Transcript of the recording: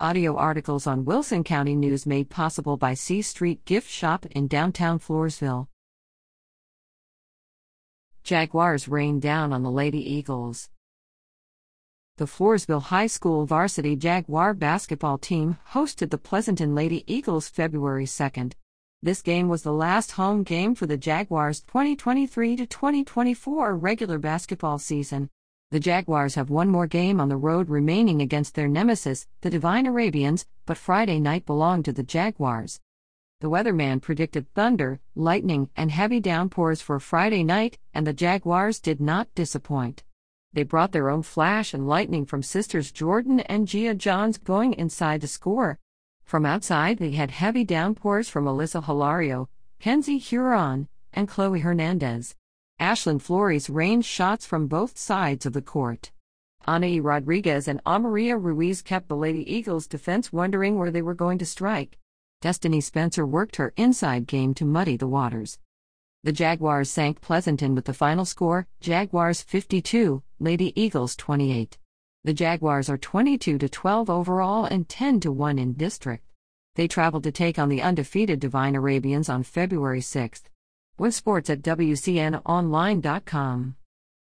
Audio articles on Wilson County News made possible by C Street Gift Shop in downtown Floresville. Jaguars rain down on the Lady Eagles. The Floresville High School varsity Jaguar basketball team hosted the Pleasanton Lady Eagles February 2nd. This game was the last home game for the Jaguars' 2023 2024 regular basketball season. The Jaguars have one more game on the road remaining against their nemesis, the Devine Arabians, but Friday night belonged to the Jaguars. The weatherman predicted thunder, lightning, and heavy downpours for Friday night, and the Jaguars did not disappoint. They brought their own flash and lightning from sisters Jordin and Jia Johns going inside to score. From outside, they had heavy downpours from Alissa Hilario, Kenzie Huron, and Chloe Hernandez. Ashlyn Flores rained shots from both sides of the court. Anaí Rodriguez and Amaria Ruiz kept the Lady Eagles defense wondering where they were going to strike. Destiny Spencer worked her inside game to muddy the waters. The Jaguars sank Pleasanton with the final score Jaguars 52, Lady Eagles 28. The Jaguars are 22 to 12 overall and 10 to 1 in district. They traveled to take on the undefeated Devine Arabians on February 6. With sports at WCNOnline.com.